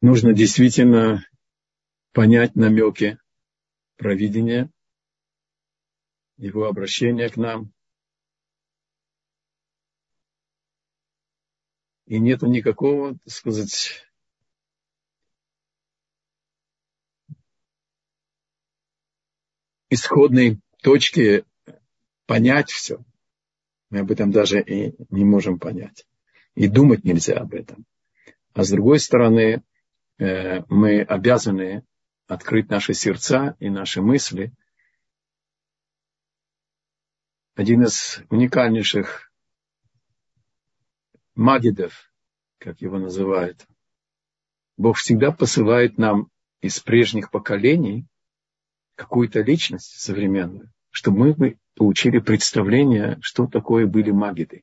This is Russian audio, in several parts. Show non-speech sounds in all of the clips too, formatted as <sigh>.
нужно действительно понять намеки провидения, его обращение к нам. И нету никакого, так сказать, исходной точки понять все. Мы об этом даже и не можем понять. И думать нельзя об этом. А с другой стороны, мы обязаны открыть наши сердца и наши мысли. Один из уникальнейших магидов, как его называют, Бог всегда посылает нам из прежних поколений какую-то личность современную, чтобы мы получили представление, что такое были магиды.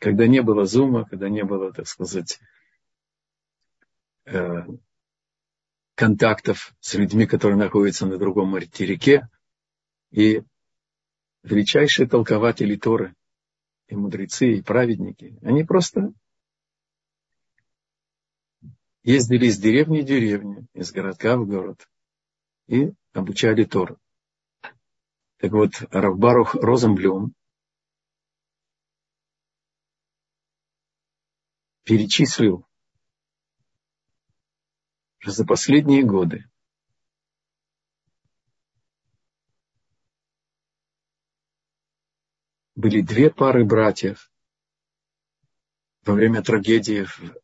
Когда не было зума, когда не было, так сказать, э, контактов с людьми, которые находятся на другом материке, и величайшие толкователи Торы, и мудрецы, и праведники, они просто ездили из деревни в деревню, из городка в город и обучали Тору. Так вот, Равбарух Розенблюм перечислил за последние годы были две пары братьев во время трагедии в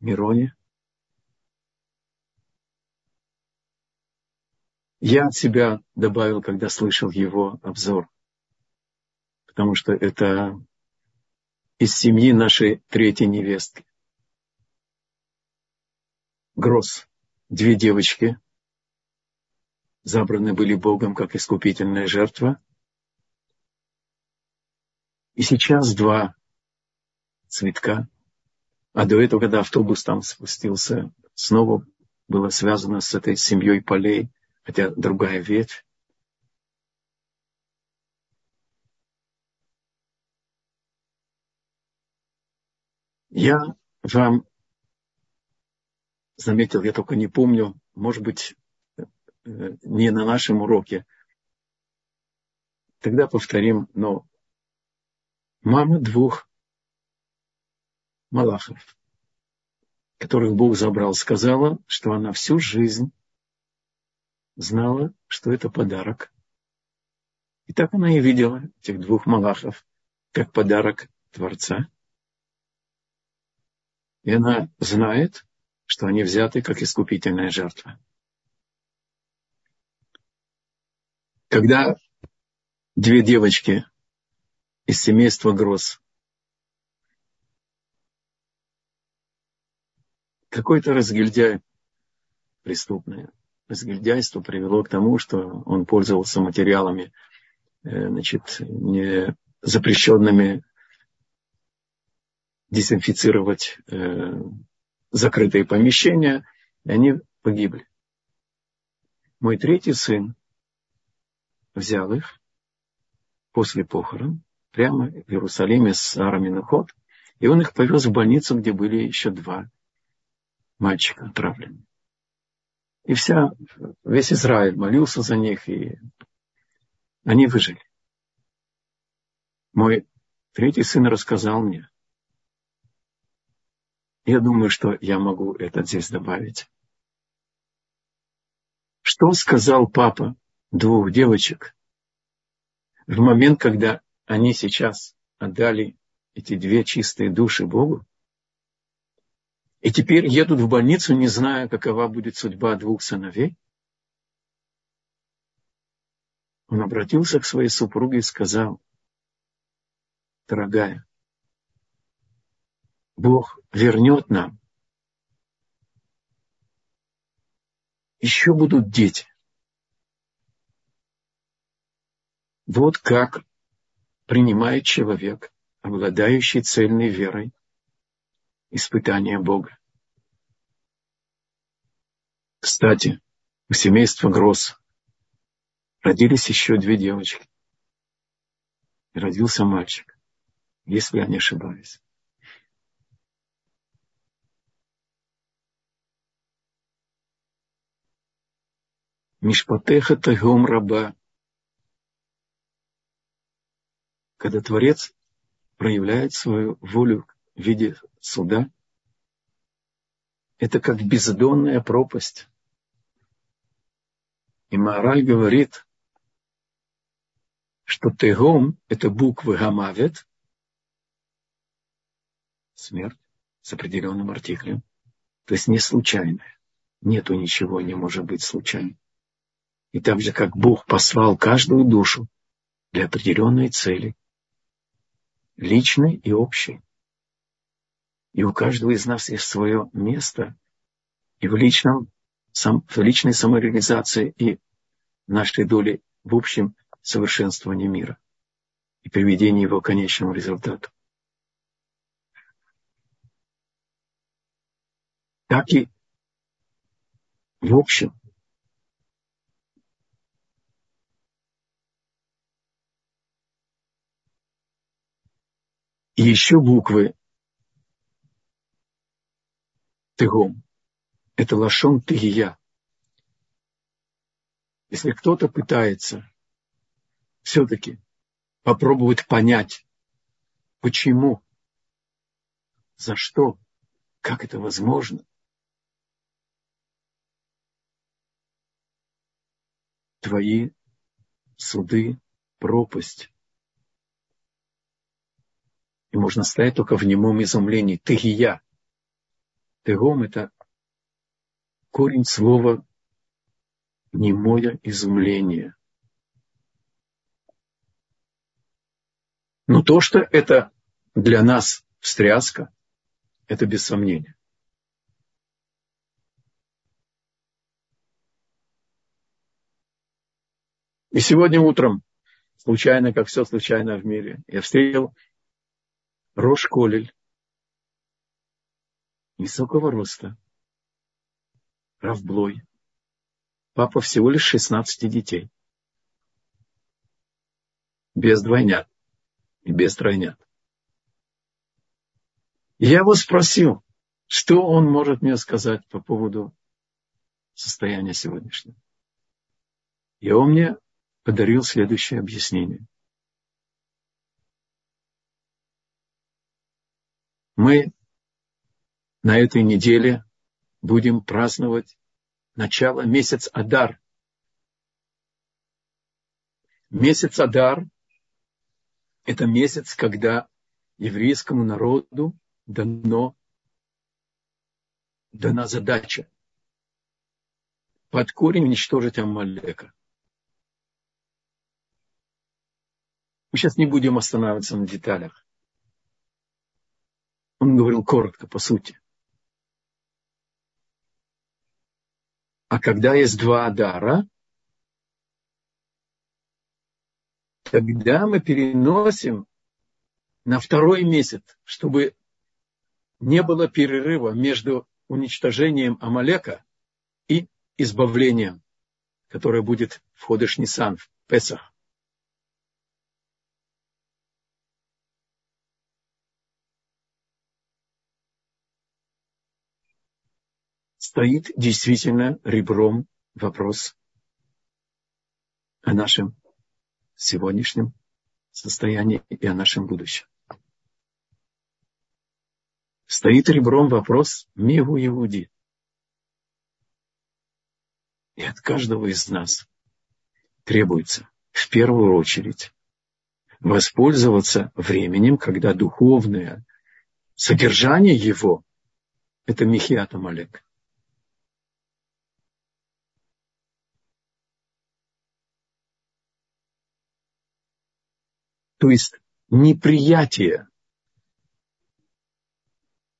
Мироне. Я от себя добавил, когда слышал его обзор, потому что это из семьи нашей третьей невестки. Гроз, две девочки, забраны были Богом как искупительная жертва. И сейчас два цветка. А до этого, когда автобус там спустился, снова было связано с этой семьей полей, хотя другая ветвь. Я вам заметил, я только не помню, может быть, э, не на нашем уроке. Тогда повторим, но мама двух малахов, которых Бог забрал, сказала, что она всю жизнь знала, что это подарок. И так она и видела этих двух малахов, как подарок Творца. И она знает, что они взяты как искупительная жертва. Когда две девочки из семейства Гроз какой-то разгильдяй преступное, разгильдяйство привело к тому, что он пользовался материалами, э, значит, не запрещенными дезинфицировать э, закрытые помещения, и они погибли. Мой третий сын взял их после похорон прямо в Иерусалиме с Арами ход, и он их повез в больницу, где были еще два мальчика отравлены. И вся, весь Израиль молился за них, и они выжили. Мой третий сын рассказал мне, я думаю, что я могу это здесь добавить. Что сказал папа двух девочек в момент, когда они сейчас отдали эти две чистые души Богу? И теперь едут в больницу, не зная, какова будет судьба двух сыновей? Он обратился к своей супруге и сказал, дорогая, Бог вернет нам, еще будут дети. Вот как принимает человек, обладающий цельной верой, испытание Бога. Кстати, у семейства Гросс родились еще две девочки. И родился мальчик, если я не ошибаюсь. Мишпатеха тагом раба. Когда Творец проявляет свою волю в виде суда, это как бездонная пропасть. И Маораль говорит, что тегом – это буквы гамавет, смерть с определенным артиклем, то есть не случайная. Нету ничего, не может быть случайным. И так же, как Бог послал каждую душу для определенной цели, личной и общей. И у каждого из нас есть свое место и в, личном, сам, в личной самореализации, и нашей доли в общем совершенствовании мира и приведении его к конечному результату. Так и в общем И еще буквы Тыгом. Это лашон Тыгия. Если кто-то пытается все-таки попробовать понять, почему, за что, как это возможно, твои суды, пропасть, и можно стоять только в немом изумлении. Тыгия. Тыгом – это корень слова немое изумление. Но то, что это для нас встряска, это без сомнения. И сегодня утром, случайно, как все случайно в мире, я встретил Рош Колель, высокого роста, Равблой, папа всего лишь 16 детей, без двойнят и без тройнят. я его спросил, что он может мне сказать по поводу состояния сегодняшнего. И он мне подарил следующее объяснение – мы на этой неделе будем праздновать начало месяц Адар. Месяц Адар – это месяц, когда еврейскому народу дано, дана задача под корень уничтожить Амалека. Мы сейчас не будем останавливаться на деталях. Он говорил коротко, по сути. А когда есть два Адара, тогда мы переносим на второй месяц, чтобы не было перерыва между уничтожением Амалека и избавлением, которое будет в Ходыш Нисан, в Песах. Стоит действительно ребром вопрос о нашем сегодняшнем состоянии и о нашем будущем. Стоит ребром вопрос Меву Иуди. И от каждого из нас требуется в первую очередь воспользоваться временем, когда духовное содержание его – это Михиат Амалек. То есть неприятие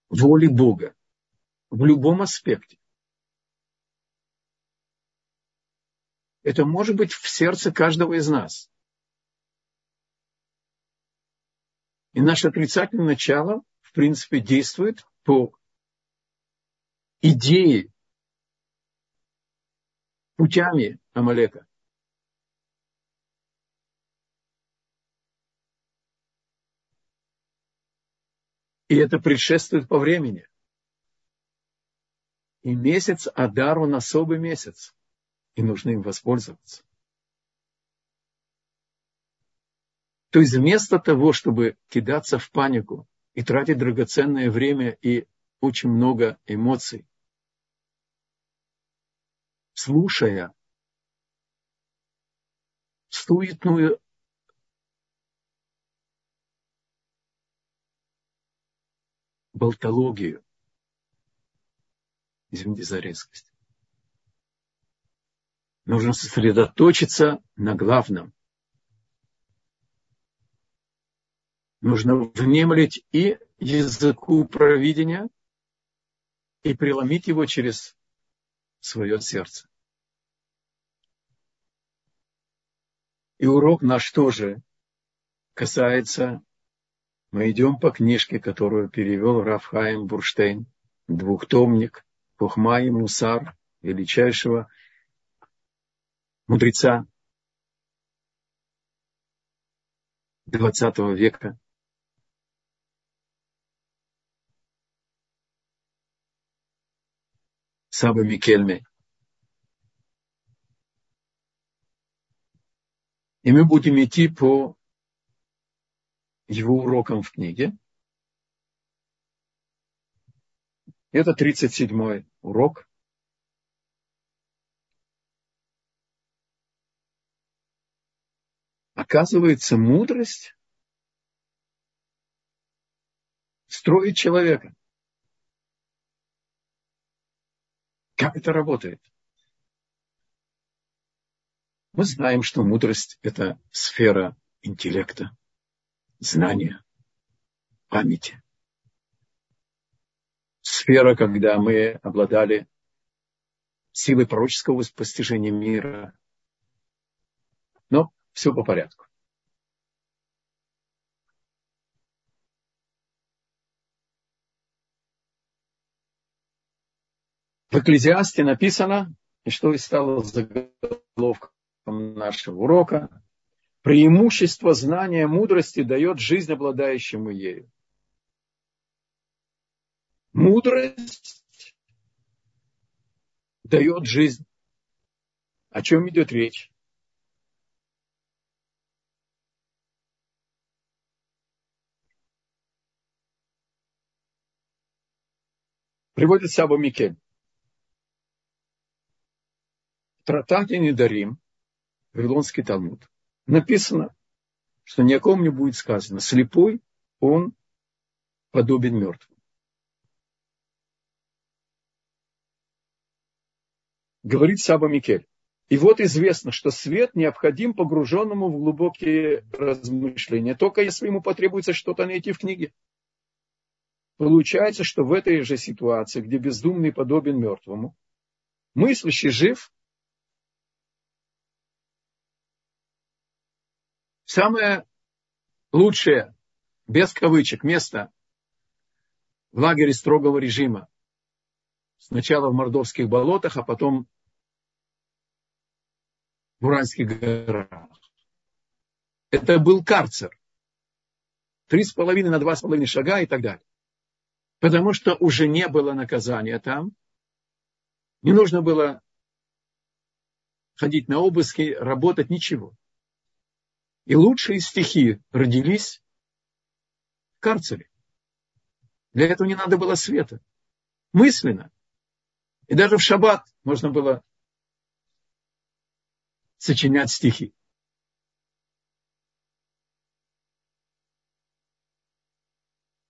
воли Бога в любом аспекте. Это может быть в сердце каждого из нас. И наше отрицательное начало, в принципе, действует по идее, путями Амалека. И это предшествует по времени. И месяц Адар, он особый месяц. и нужно им воспользоваться. То есть вместо того, чтобы кидаться в панику и тратить драгоценное время и очень много эмоций, слушая суетную болтологию, извините за резкость, нужно сосредоточиться на главном. Нужно внемлить и языку провидения, и преломить его через свое сердце. И урок наш тоже касается, мы идем по книжке, которую перевел Рафхаим Бурштейн, двухтомник Хохма и Мусар, величайшего мудреца XX века. Саба Микельме. И мы будем идти по его урокам в книге. Это 37-й урок. Оказывается, мудрость строит человека. Как это работает? Мы знаем, что мудрость – это сфера интеллекта, знания, памяти. Сфера, когда мы обладали силой пророческого постижения мира. Но все по порядку. В Экклезиасте написано, и что и стало заголовком нашего урока, преимущество знания мудрости дает жизнь обладающему ею. Мудрость дает жизнь. О чем идет речь? Приводит Саба Микель. трактате Недарим, Вавилонский Талмуд, написано, что ни о ком не будет сказано. Слепой он подобен мертвому. Говорит Саба Микель. И вот известно, что свет необходим погруженному в глубокие размышления, только если ему потребуется что-то найти в книге. Получается, что в этой же ситуации, где бездумный подобен мертвому, мыслящий жив, Самое лучшее, без кавычек, место в лагере строгого режима. Сначала в Мордовских болотах, а потом в Уральских горах. Это был карцер. Три с половиной на два с половиной шага и так далее. Потому что уже не было наказания там. Не нужно было ходить на обыски, работать, ничего. И лучшие стихи родились в карцере. Для этого не надо было света. Мысленно. И даже в шаббат можно было сочинять стихи.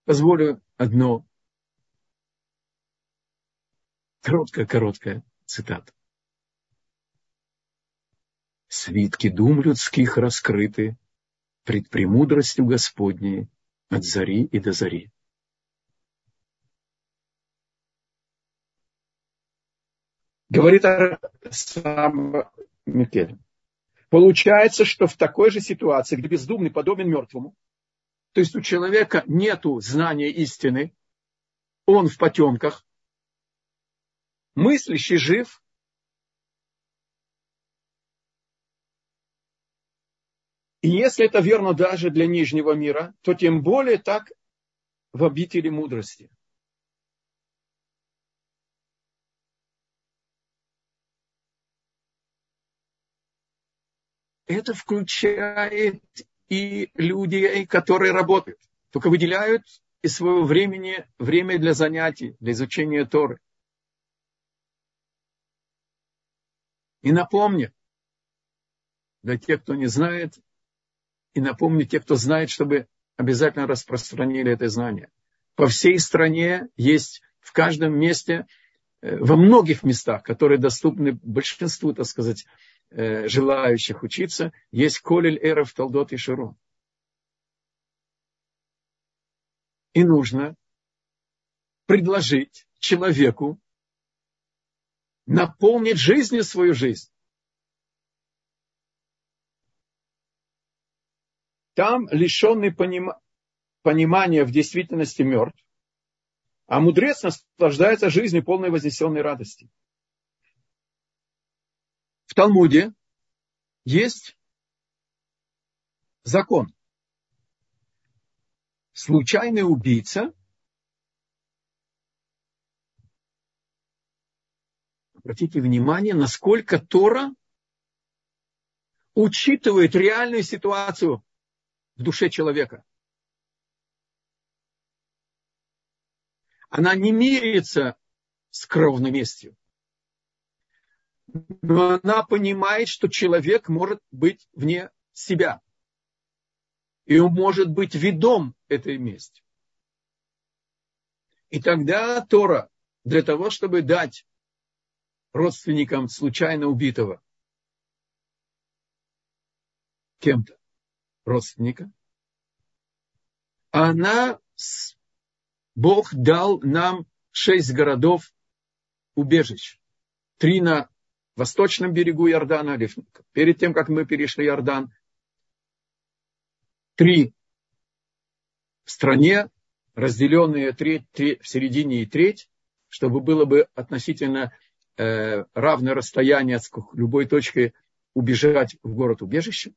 Позволю одно короткое-короткое цитата свитки дум людских раскрыты пред премудростью Господней от зари и до зари. Говорит сам Микель. Получается, что в такой же ситуации, где бездумный подобен мертвому, то есть у человека нет знания истины, он в потемках, мыслящий жив, И если это верно даже для нижнего мира, то тем более так в обители мудрости. это включает и людей, которые работают, только выделяют из своего времени время для занятий, для изучения Торы. И напомню, для тех, кто не знает, и напомню тех, кто знает, чтобы обязательно распространили это знание. По всей стране есть в каждом месте, э, во многих местах, которые доступны большинству, так сказать, э, желающих учиться, есть Колель Эров, Талдот и Широн. И нужно предложить человеку наполнить жизнью свою жизнь. Там лишенный поним... понимания в действительности мертв, а мудрец наслаждается жизнью полной вознесенной радости. В Талмуде есть закон. Случайный убийца Обратите внимание, насколько Тора учитывает реальную ситуацию в душе человека. Она не мирится с кровной местью. Но она понимает, что человек может быть вне себя. И он может быть ведом этой мести. И тогда Тора для того, чтобы дать родственникам случайно убитого кем-то, родственника, она, Бог дал нам шесть городов убежищ. Три на восточном берегу Иордана, перед тем, как мы перешли Иордан. Три в стране, разделенные треть, треть, в середине и треть, чтобы было бы относительно э, равное расстояние от любой точки убежать в город убежище.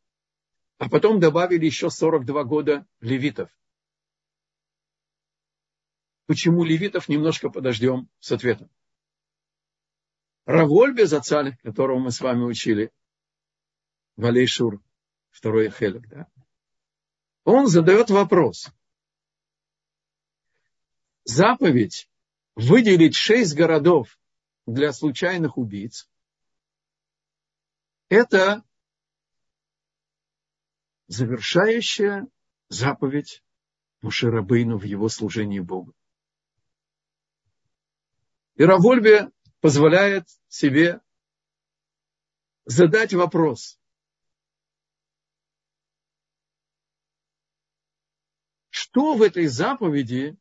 А потом добавили еще 42 года левитов. Почему левитов, немножко подождем с ответом. Равольбе Зацаль, которого мы с вами учили, Валей Шур, второй Хелек, да, он задает вопрос. Заповедь выделить шесть городов для случайных убийц, это завершающая заповедь Мушерабейну в его служении Богу. И Равольбе позволяет себе задать вопрос. Что в этой заповеди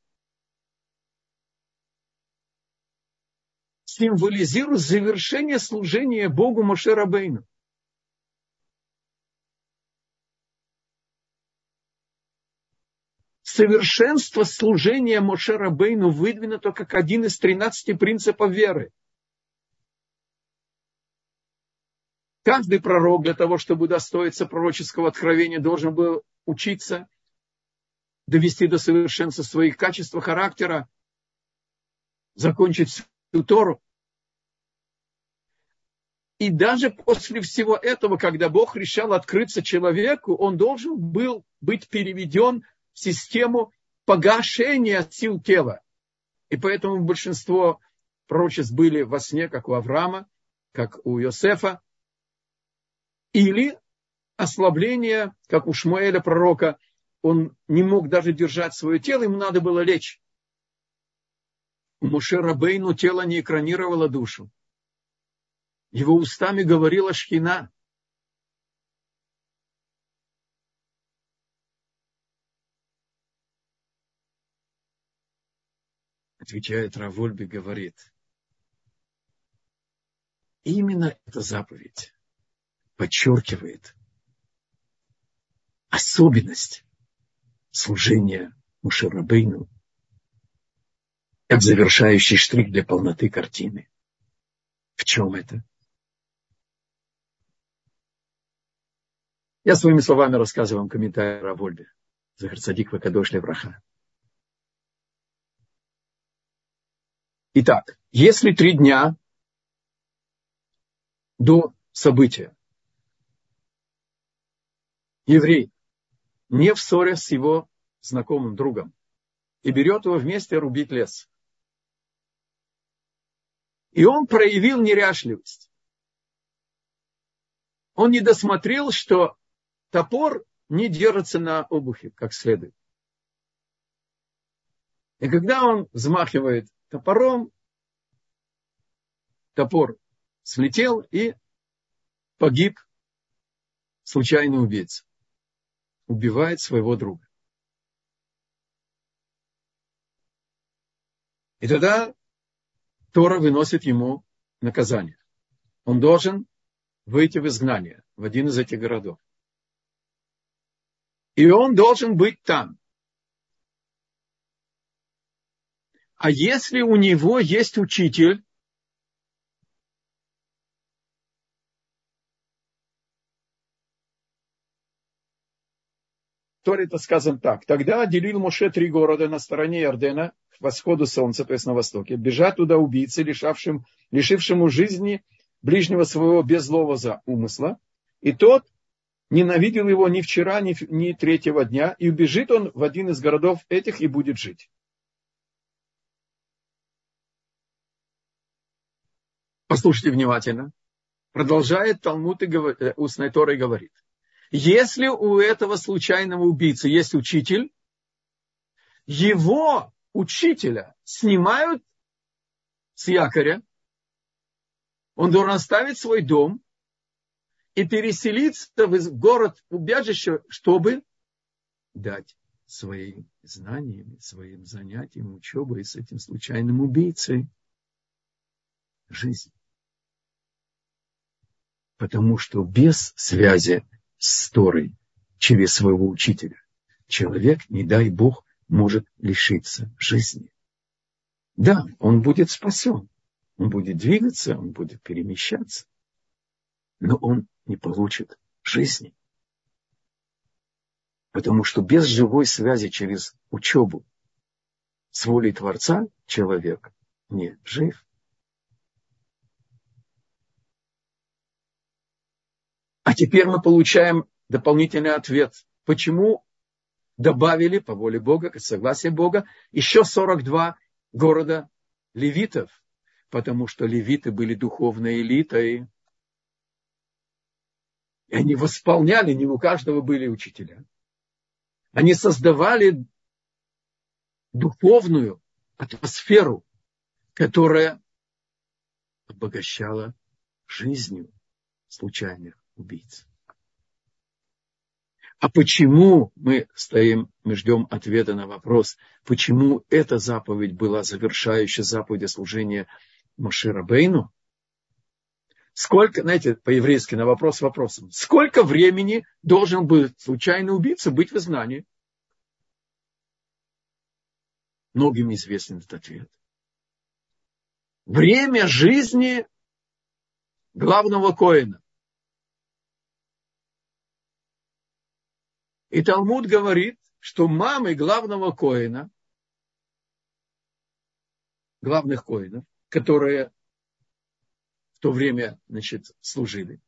символизирует завершение служения Богу Мошерабейну. Совершенство служения Мошерабейну выдвинуто как один из тринадцати принципов веры. Каждый пророк для того, чтобы удостоиться пророческого откровения, должен был учиться, довести до совершенства своих качеств характера, закончить всю Тору. И даже после всего этого, когда Бог решал открыться человеку, он должен был быть переведен систему погашения сил тела. И поэтому большинство пророчеств были во сне, как у Авраама, как у Иосифа, или ослабление, как у Шмуэля пророка, он не мог даже держать свое тело, ему надо было лечь. У Муше Рабейну тело не экранировало душу. Его устами говорила Шхина. Отвечает Равольби, говорит, именно эта заповедь подчеркивает особенность служения Мушарабейну как завершающий штрих для полноты картины. В чем это? Я своими словами рассказываю вам комментарий о Вольбе. Захарцадик Вакадош Левраха. Итак, если три дня до события еврей, не в ссоре с его знакомым другом, и берет его вместе рубить лес. И он проявил неряшливость. Он не досмотрел, что топор не держится на обухе как следует. И когда он взмахивает топором, топор слетел и погиб случайный убийца. Убивает своего друга. И тогда Тора выносит ему наказание. Он должен выйти в изгнание в один из этих городов. И он должен быть там. А если у него есть учитель, Торе это сказано так. Тогда отделил Моше три города на стороне Иордена, к восходу солнца, то есть на востоке. Бежат туда убийцы, лишавшим, лишившему жизни ближнего своего без злого за умысла. И тот ненавидел его ни вчера, ни, ни третьего дня, и убежит он в один из городов этих и будет жить. Послушайте внимательно. Продолжает Талмуд и э, устной Торой говорит. Если у этого случайного убийцы есть учитель, его учителя снимают с якоря, он должен оставить свой дом и переселиться в город убежище, чтобы дать своим знаниями, своим занятиям, учебой с этим случайным убийцей жизнь. Потому что без связи с Торой через своего учителя человек, не дай Бог, может лишиться жизни. Да, он будет спасен, он будет двигаться, он будет перемещаться, но он не получит жизни. Потому что без живой связи через учебу с волей Творца человек не жив. А теперь мы получаем дополнительный ответ. Почему добавили по воле Бога, к согласию Бога, еще 42 города левитов? Потому что левиты были духовной элитой. И они восполняли, не у каждого были учителя. Они создавали духовную атмосферу, которая обогащала жизнью случайных убийц. А почему мы стоим, мы ждем ответа на вопрос, почему эта заповедь была завершающей заповедь служения Машира Бейну? Сколько, знаете, по-еврейски на вопрос вопросом, сколько времени должен был случайный убийца быть в изгнании? Многим известен этот ответ. Время жизни главного коина. И Талмуд говорит, что мамы главного коина, главных коинов, которые в то время значит, служили,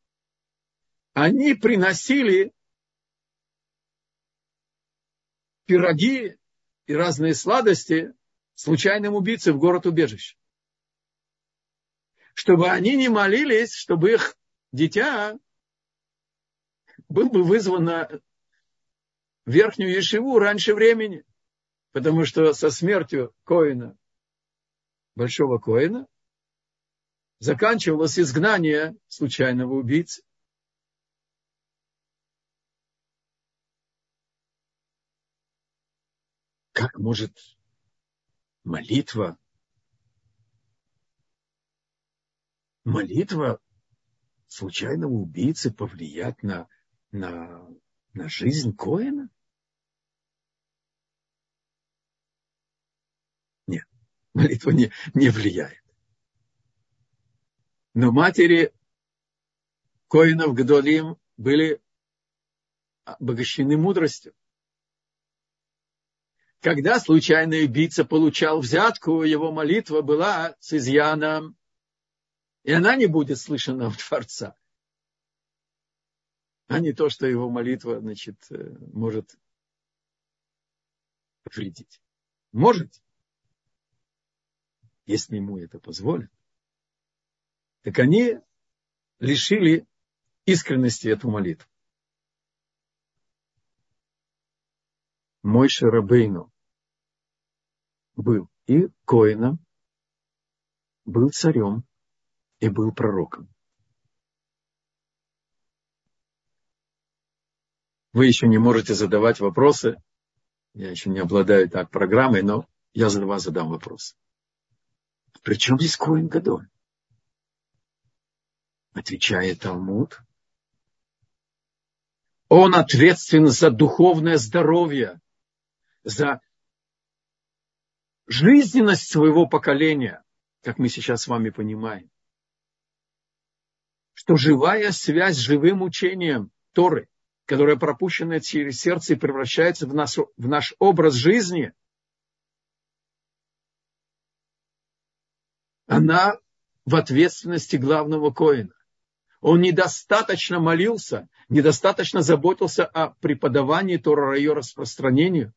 они приносили пироги и разные сладости случайным убийцам в город убежище. Чтобы они не молились, чтобы их дитя был бы вызван на верхнюю Ешиву раньше времени, потому что со смертью Коина, большого Коина, заканчивалось изгнание случайного убийцы. Как может молитва, молитва случайного убийцы повлиять на, на на жизнь Коина? Нет, <laughs> молитва не, не влияет. Но матери Коинов Гдолим были обогащены мудростью. Когда случайный убийца получал взятку, его молитва была с изъяном, и она не будет слышана у <laughs> Творца. А не то, что его молитва, значит, э, может вредить. Может, если ему это позволит. Так они лишили искренности эту молитву. Мой Шарабейну был и коином, был царем и был пророком. Вы еще не можете задавать вопросы. Я еще не обладаю так программой, но я за вас задам вопрос. Причем здесь Коин Гадоль? Отвечает Талмуд. Он ответственен за духовное здоровье, за жизненность своего поколения, как мы сейчас с вами понимаем. Что живая связь с живым учением Торы которая пропущена через сердце и превращается в наш, в наш образ жизни, она в ответственности главного коина. Он недостаточно молился, недостаточно заботился о преподавании Тора ее распространению.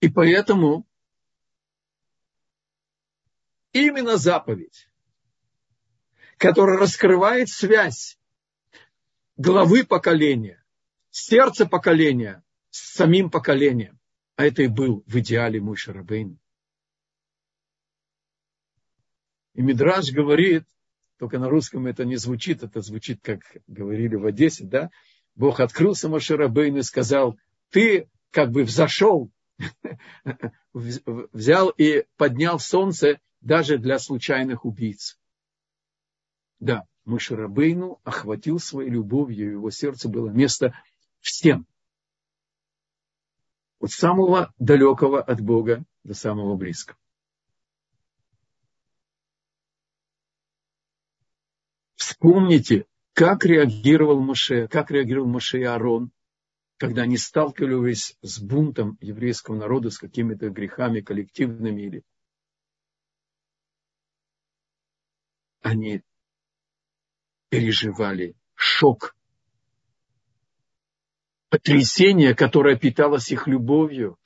И поэтому именно заповедь который раскрывает связь главы поколения, сердца поколения с самим поколением. А это и был в идеале мой Шарабейн. И Мидраж говорит, только на русском это не звучит, это звучит, как говорили в Одессе, да? Бог открылся Машарабейн и сказал, ты как бы взошел, <laughs> взял и поднял солнце даже для случайных убийц. Да, Мышерабейну охватил своей любовью, его сердце было место всем. От самого далекого от Бога до самого близкого. Вспомните, как реагировал Моше, как реагировал Моше и Аарон, когда они сталкивались с бунтом еврейского народа, с какими-то грехами коллективными или они переживали шок, потрясение, которое питалось их любовью.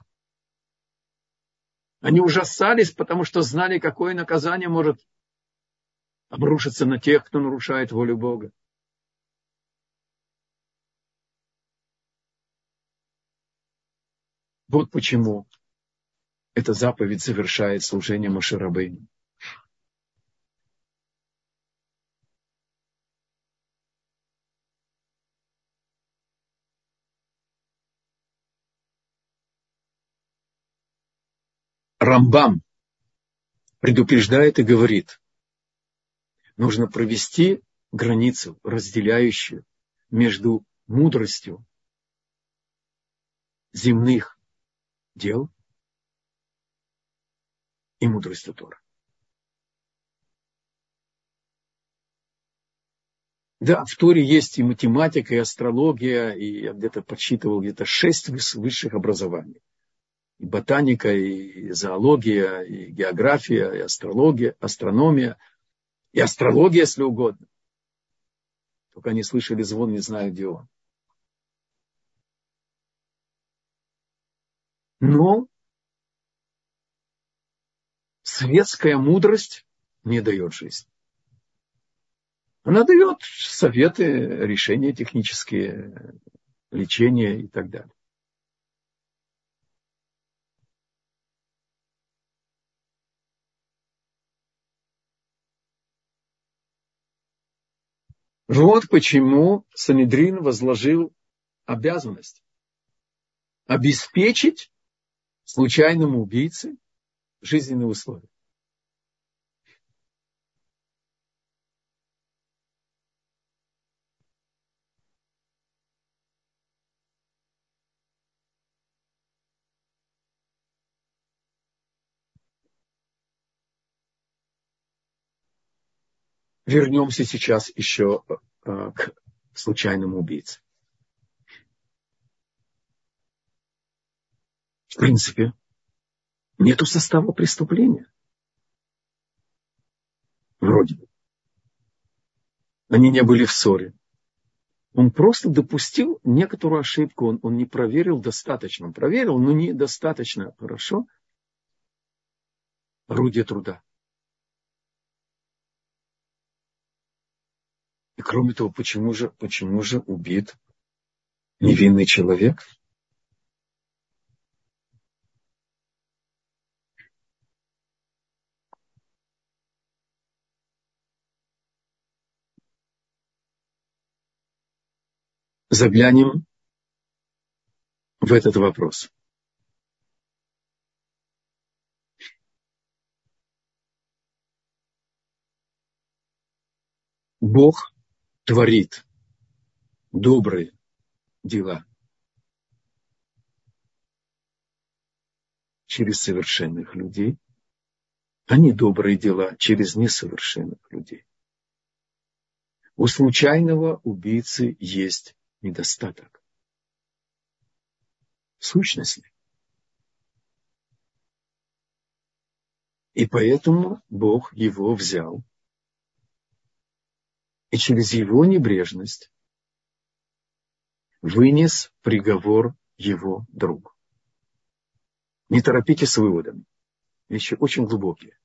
Они ужасались, потому что знали, какое наказание может обрушиться на тех, кто нарушает волю Бога. Вот почему эта заповедь завершает служение Маширабейну. Рамбам предупреждает и говорит, нужно провести границу, разделяющую между мудростью земных дел и мудростью Тора. Да, в Торе есть и математика, и астрология, и я где-то подсчитывал где-то шесть высших образований и ботаника, и зоология, и география, и астрология, астрономия, и астрология, если угодно. Только они слышали звон, не знаю, где он. Но светская мудрость не дает жизнь. Она дает советы, решения технические, лечения и так далее. Вот почему Санедрин возложил обязанность обеспечить случайному убийце жизненные условия. Вернемся сейчас еще э, к случайному убийце. В принципе, нету состава преступления. Вроде бы. Они не были в ссоре. Он просто допустил некоторую ошибку. Он, он не проверил достаточно. Он проверил, но недостаточно хорошо. Орудие труда. Кроме того, почему же, почему же убит невинный человек? Заглянем в этот вопрос. Бог творит добрые дела через совершенных людей, а не добрые дела через несовершенных людей. У случайного убийцы есть недостаток. Сущностный. И поэтому Бог его взял и через его небрежность вынес приговор его другу. Не торопитесь с выводами. Вещи очень глубокие.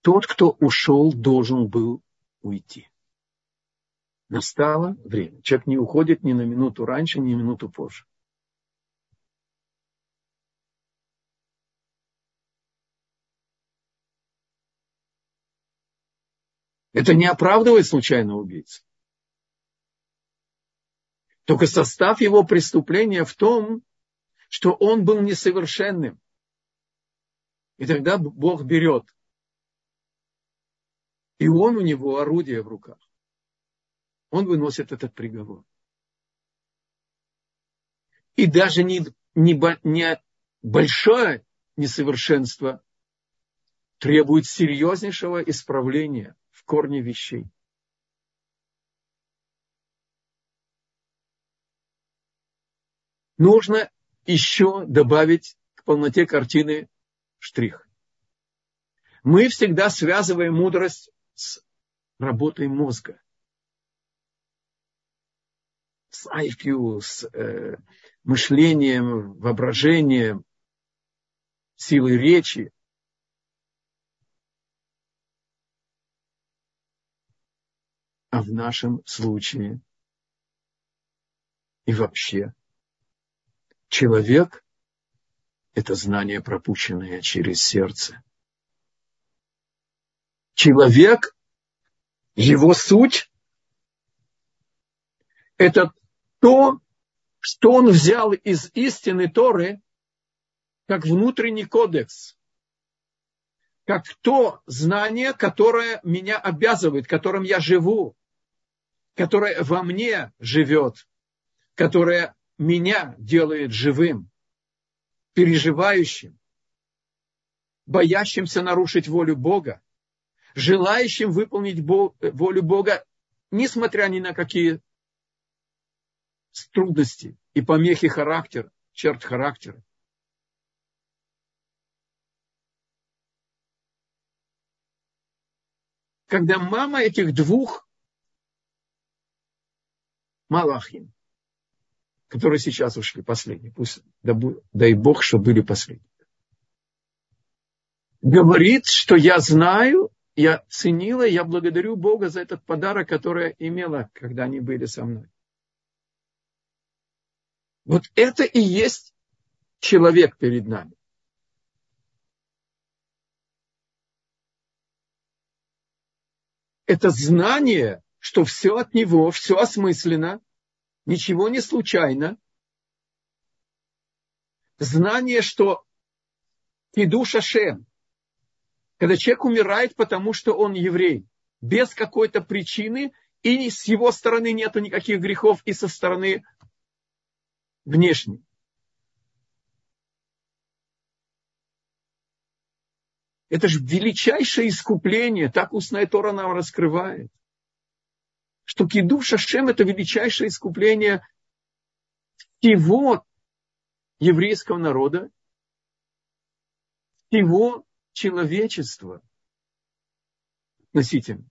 Тот, кто ушел, должен был уйти. Настало время. Человек не уходит ни на минуту раньше, ни на минуту позже. Это не оправдывает случайного убийцу. Только состав его преступления в том, что он был несовершенным. И тогда Бог берет. И он у него орудие в руках. Он выносит этот приговор. И даже не, не, не большое несовершенство требует серьезнейшего исправления в корне вещей. Нужно еще добавить к полноте картины штрих. Мы всегда связываем мудрость с работой мозга. С IQ, с э, мышлением, воображением, силой речи. А в нашем случае и вообще человек – это знание, пропущенное через сердце. Человек, его суть – это то, что он взял из истины Торы, как внутренний кодекс, как то знание, которое меня обязывает, которым я живу, которое во мне живет, которое меня делает живым, переживающим, боящимся нарушить волю Бога, желающим выполнить волю Бога, несмотря ни на какие трудности и помехи характера, черт характера. Когда мама этих двух Малахим, которые сейчас ушли, последние, пусть, дай Бог, что были последние. Говорит, что я знаю, я ценила, я благодарю Бога за этот подарок, который имела, когда они были со мной. Вот это и есть человек перед нами. Это знание, что все от него, все осмысленно, ничего не случайно. Знание, что Кидуш Ашем, когда человек умирает, потому что он еврей, без какой-то причины, и с его стороны нет никаких грехов, и со стороны внешней. Это же величайшее искупление, так устная Тора нам раскрывает что Киду Шашем – это величайшее искупление всего еврейского народа, всего человечества относительно.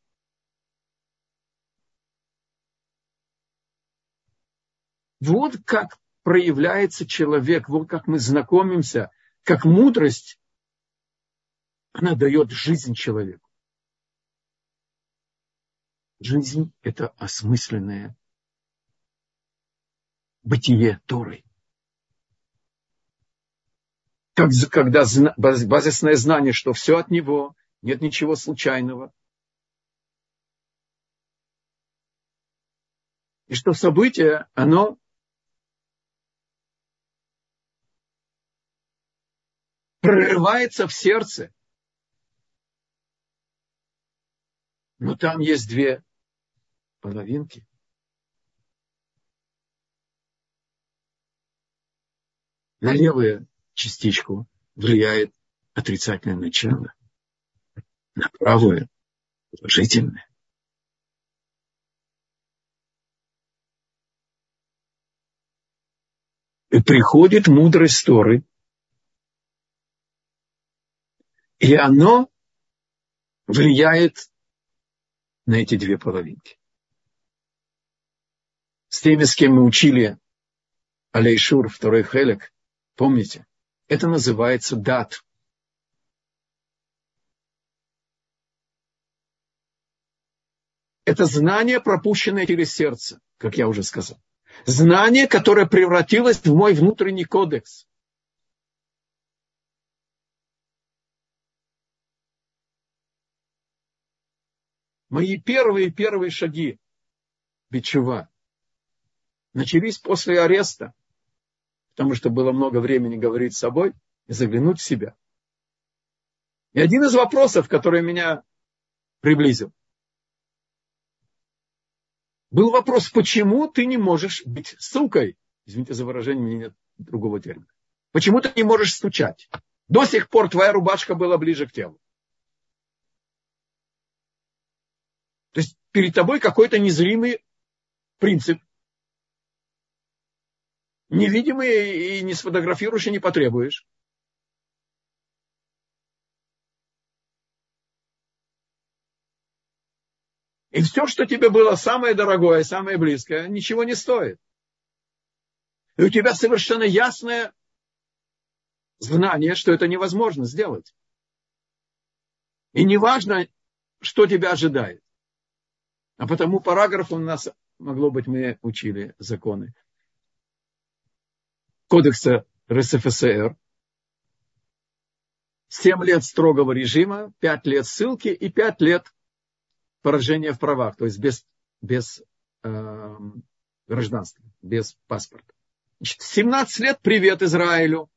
Вот как проявляется человек, вот как мы знакомимся, как мудрость, она дает жизнь человеку. Жизнь – это осмысленное бытие Торой. Как, когда базисное знание, что все от него, нет ничего случайного. И что событие, оно прорывается в сердце. Но там есть две половинки. На левую частичку влияет отрицательное начало, на правую положительное. И приходит мудрость Торы, и оно влияет на эти две половинки с теми, с кем мы учили Алейшур, второй хелек, помните? Это называется дат. Это знание, пропущенное через сердце, как я уже сказал. Знание, которое превратилось в мой внутренний кодекс. Мои первые-первые шаги бичува начались после ареста, потому что было много времени говорить с собой и заглянуть в себя. И один из вопросов, который меня приблизил, был вопрос, почему ты не можешь быть сукой? Извините за выражение, меня нет другого термина. Почему ты не можешь стучать? До сих пор твоя рубашка была ближе к телу. То есть перед тобой какой-то незримый принцип, невидимые и не сфотографируешь и не потребуешь. И все, что тебе было самое дорогое, самое близкое, ничего не стоит. И у тебя совершенно ясное знание, что это невозможно сделать. И неважно, что тебя ожидает. А потому параграф у нас, могло быть, мы учили законы кодекса РСФСР, 7 лет строгого режима, 5 лет ссылки и 5 лет поражения в правах, то есть без, без э, гражданства, без паспорта. Значит, 17 лет привет Израилю.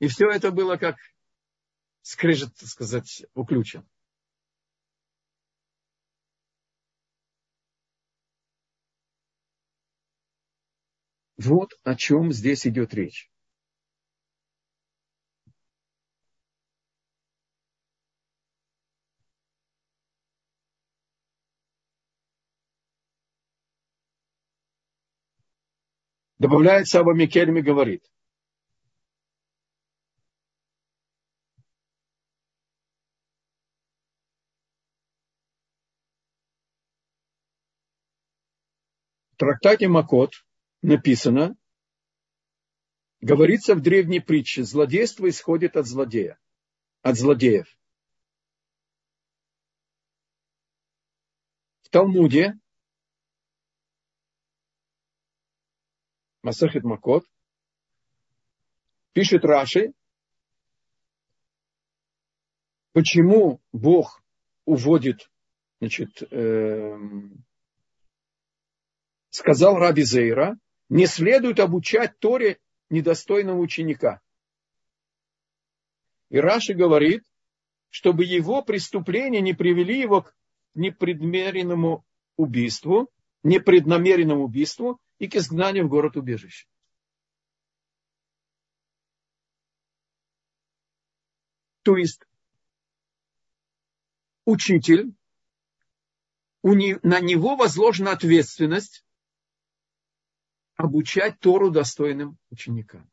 И все это было как скрежет, так сказать, уключен. Вот о чем здесь идет речь. Добавляется Аба Микельми говорит. В трактате Макот написано, говорится в древней притче, злодейство исходит от злодея, от злодеев. В Талмуде Масахет Макот пишет Раши, почему Бог уводит, значит, э, сказал Раби Зейра, не следует обучать Торе недостойного ученика. И Раши говорит, чтобы его преступления не привели его к непредмеренному убийству, непреднамеренному убийству и к изгнанию в город убежище. То есть учитель, на него возложена ответственность обучать Тору достойным ученикам.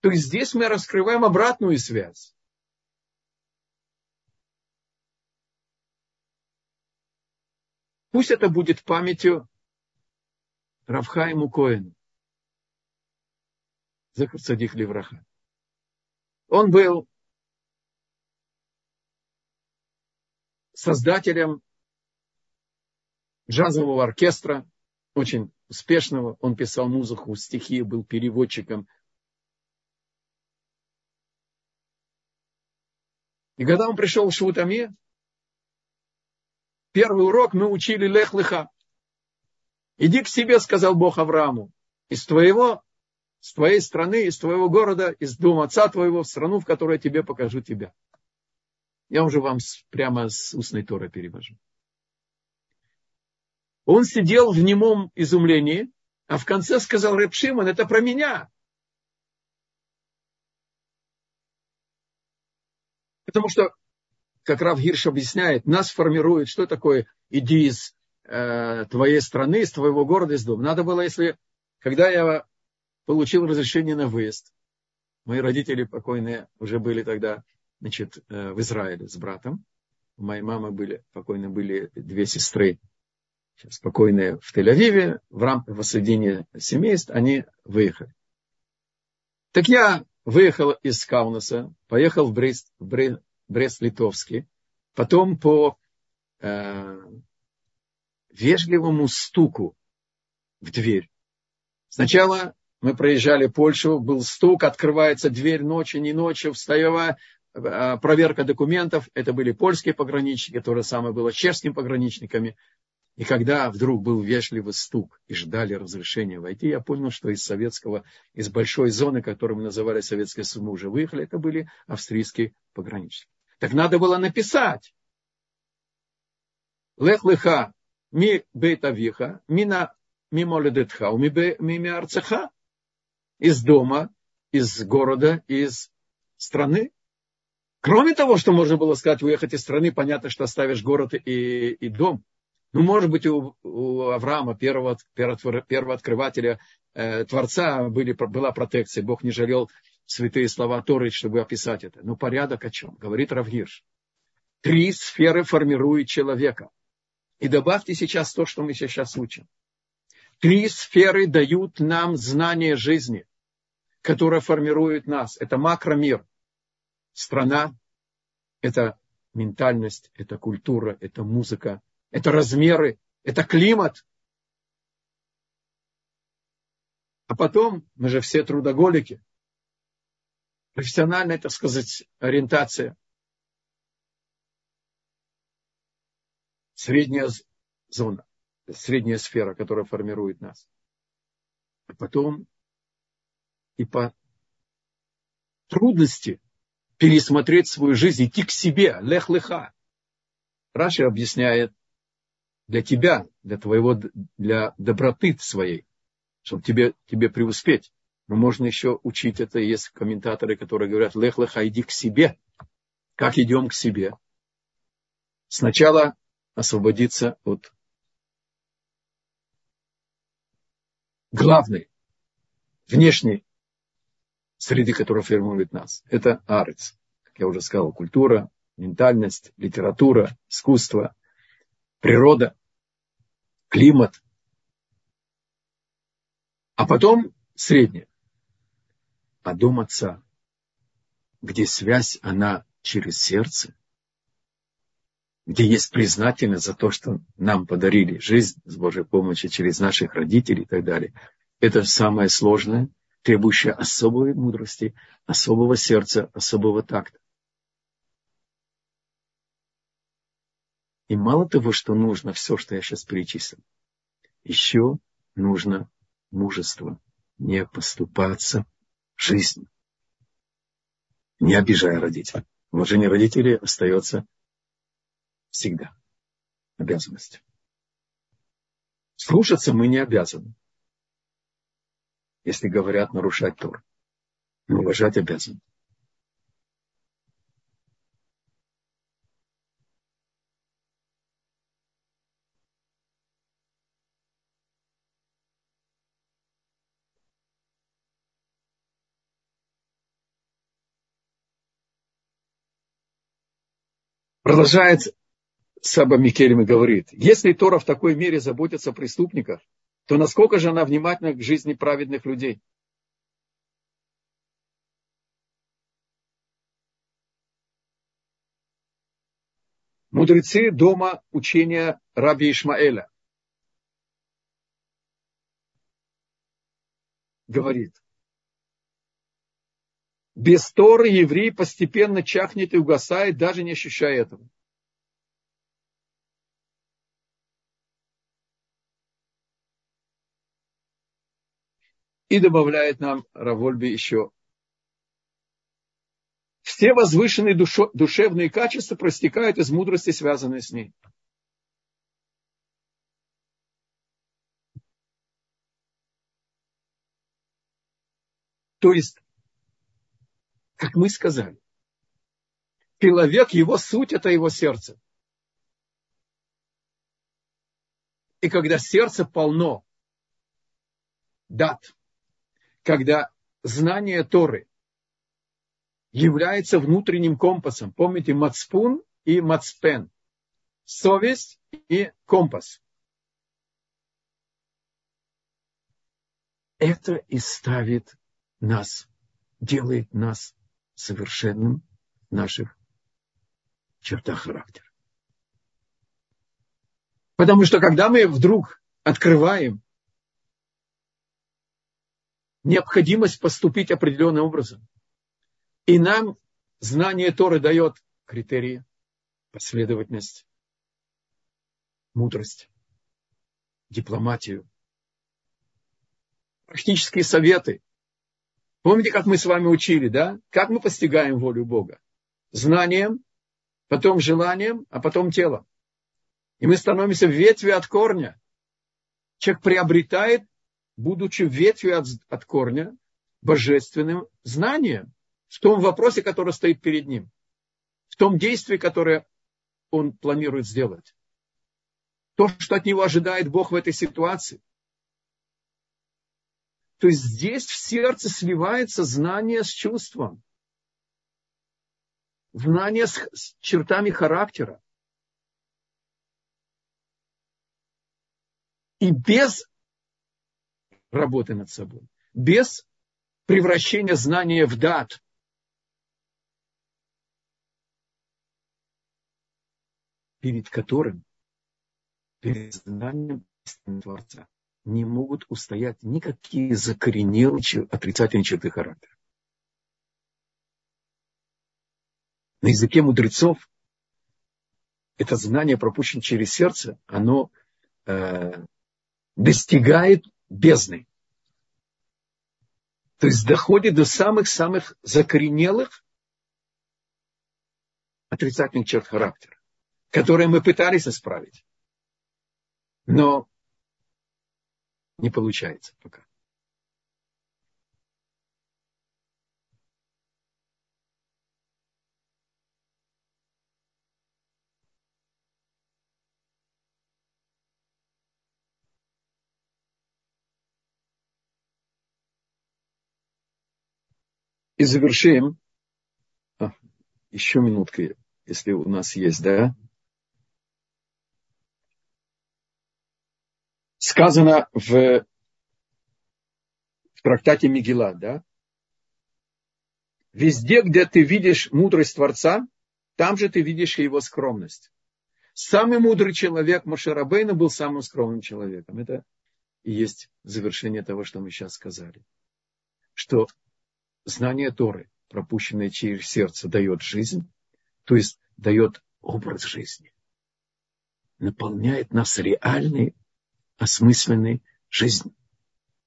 То есть здесь мы раскрываем обратную связь. Пусть это будет памятью Равхайму Коэну. Захар Садих Левраха. Он был создателем джазового оркестра, очень успешного. Он писал музыку, стихи, был переводчиком. И когда он пришел в Швутаме, первый урок мы учили лех-леха. Иди к себе, сказал Бог Аврааму, из твоего, с твоей страны, из твоего города, из дома отца твоего, в страну, в которой я тебе покажу тебя. Я уже вам прямо с устной Торы перевожу. Он сидел в немом изумлении, а в конце сказал Рэб Шимон, это про меня. Потому что, как Рав Гирш объясняет, нас формирует, что такое иди из э, твоей страны, из твоего города, из дома. Надо было, если, когда я получил разрешение на выезд, мои родители покойные уже были тогда значит, э, в Израиле с братом. У моей мамы были, покойные были две сестры спокойные в Тель-Авиве, в рамках воссоединения семейств, они выехали. Так я выехал из Каунаса, поехал в Брест, в Брест-Литовский, потом по э, вежливому стуку в дверь. Сначала мы проезжали Польшу, был стук, открывается дверь ночью, не ночью, встаю, э, проверка документов. Это были польские пограничники, то же самое было с чешскими пограничниками. И когда вдруг был вежливый стук и ждали разрешения войти, я понял, что из советского, из большой зоны, которую мы называли Советская Сумма, уже выехали, это были австрийские пограничники. Так надо было написать. Лех леха ми бейтавиха, мина ми моледетха, ми ми арцеха. Из дома, из города, из страны. Кроме того, что можно было сказать, уехать из страны, понятно, что оставишь город и, и дом. Ну, может быть, у, у Авраама, первого, первого, открывателя, э, Творца, были, была протекция. Бог не жалел святые слова Торы, чтобы описать это. Но порядок о чем? Говорит Равгирш. Три сферы формируют человека. И добавьте сейчас то, что мы сейчас учим. Три сферы дают нам знание жизни, которое формирует нас. Это макромир. Страна, это ментальность, это культура, это музыка, это размеры, это климат. А потом, мы же все трудоголики, профессиональная, так сказать, ориентация, средняя зона, средняя сфера, которая формирует нас. А потом и по трудности пересмотреть свою жизнь, идти к себе, лех-леха. Раши объясняет, для тебя, для твоего, для доброты своей, чтобы тебе, тебе преуспеть. Но можно еще учить это. Есть комментаторы, которые говорят, лех леха, иди к себе. Как идем к себе? Сначала освободиться от главной, внешней среды, которая формирует нас. Это арец. Как я уже сказал, культура, ментальность, литература, искусство, природа, климат. А потом среднее. Отца, где связь, она через сердце, где есть признательность за то, что нам подарили жизнь с Божьей помощью через наших родителей и так далее. Это самое сложное, требующее особой мудрости, особого сердца, особого такта. И мало того, что нужно все, что я сейчас перечислил, еще нужно мужество не поступаться жизнью, не обижая родителей. Уважение родителей остается всегда обязанностью. Слушаться мы не обязаны. Если говорят нарушать Тор. Но уважать обязаны. Продолжает Саба Микельми говорит, если Тора в такой мере заботится о преступниках, то насколько же она внимательна к жизни праведных людей? Мудрецы дома учения раби Ишмаэля говорит, без Торы еврей постепенно чахнет и угасает, даже не ощущая этого. И добавляет нам Равольби еще. Все возвышенные душо, душевные качества простекают из мудрости, связанной с ней. То есть как мы сказали. Человек, его суть – это его сердце. И когда сердце полно дат, когда знание Торы является внутренним компасом, помните, мацпун и мацпен, совесть и компас. Это и ставит нас, делает нас совершенным в наших чертах характера. Потому что когда мы вдруг открываем необходимость поступить определенным образом, и нам знание Торы дает критерии, последовательность, мудрость, дипломатию, практические советы, Помните, как мы с вами учили, да? Как мы постигаем волю Бога? Знанием, потом желанием, а потом телом. И мы становимся ветвью от корня. Человек приобретает, будучи ветвью от, от корня, божественным знанием в том вопросе, который стоит перед ним, в том действии, которое он планирует сделать. То, что от него ожидает Бог в этой ситуации – то есть здесь в сердце сливается знание с чувством. Знание с, с чертами характера. И без работы над собой, без превращения знания в дат, перед которым, перед знанием Творца, не могут устоять никакие закоренелые отрицательные черты характера. На языке мудрецов это знание, пропущенное через сердце, оно э, достигает бездны. То есть доходит до самых-самых закоренелых отрицательных черт характера, которые мы пытались исправить. Но не получается пока. И завершим. А, еще минутка, если у нас есть, да? Сказано в, в трактате Мигела, да? Везде, где ты видишь мудрость Творца, там же ты видишь его скромность. Самый мудрый человек Машарабейна был самым скромным человеком. Это и есть завершение того, что мы сейчас сказали. Что знание Торы, пропущенное через сердце, дает жизнь, то есть дает образ жизни. Наполняет нас реальной осмысленной жизни,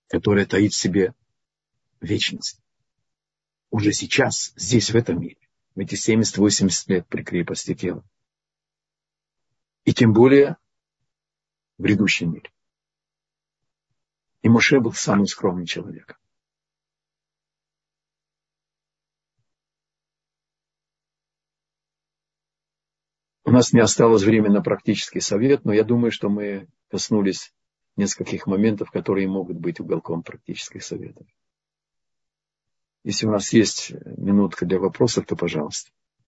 которая таит в себе вечность. Уже сейчас, здесь, в этом мире, в эти 70-80 лет при крепости тела. И тем более в грядущем мире. И Моше был самым скромным человеком. У нас не осталось времени на практический совет, но я думаю, что мы коснулись нескольких моментов, которые могут быть уголком практических советов. Если у нас есть минутка для вопросов, то пожалуйста.